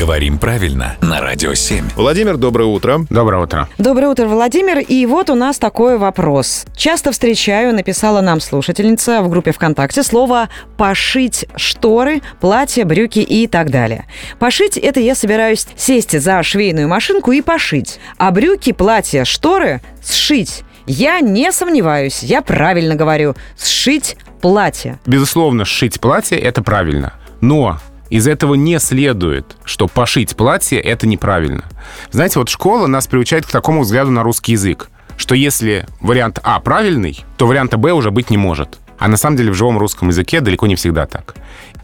Говорим правильно на Радио 7. Владимир, доброе утро. Доброе утро. Доброе утро, Владимир. И вот у нас такой вопрос. Часто встречаю, написала нам слушательница в группе ВКонтакте, слово «пошить шторы, платья, брюки и так далее». Пошить – это я собираюсь сесть за швейную машинку и пошить. А брюки, платья, шторы – сшить. Я не сомневаюсь, я правильно говорю. Сшить платье. Безусловно, сшить платье — это правильно. Но из этого не следует, что пошить платье — это неправильно. Знаете, вот школа нас приучает к такому взгляду на русский язык, что если вариант А правильный, то варианта Б уже быть не может. А на самом деле в живом русском языке далеко не всегда так.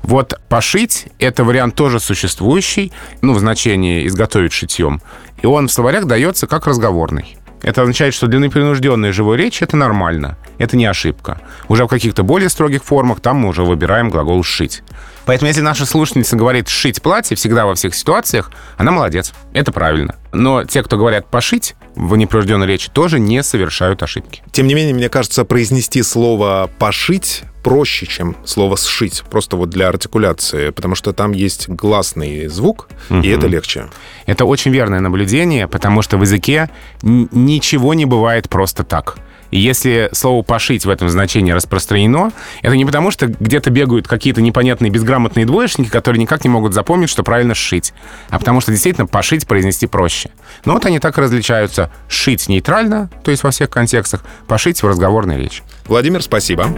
Вот пошить — это вариант тоже существующий, ну, в значении изготовить шитьем. И он в словарях дается как разговорный. Это означает, что для непринужденной живой речи это нормально. Это не ошибка. Уже в каких-то более строгих формах там мы уже выбираем глагол «шить». Поэтому если наша слушательница говорит «шить платье» всегда во всех ситуациях, она молодец. Это правильно. Но те, кто говорят «пошить», в непринужденной речи тоже не совершают ошибки. Тем не менее, мне кажется, произнести слово «пошить» проще, чем слово «сшить», просто вот для артикуляции, потому что там есть гласный звук, угу. и это легче. Это очень верное наблюдение, потому что в языке ничего не бывает просто так. Если слово «пошить» в этом значении распространено, это не потому, что где-то бегают какие-то непонятные безграмотные двоечники, которые никак не могут запомнить, что правильно «сшить», а потому что действительно «пошить» произнести проще. Но вот они так и различаются. «Шить» нейтрально, то есть во всех контекстах, «пошить» в разговорной речи. Владимир, спасибо.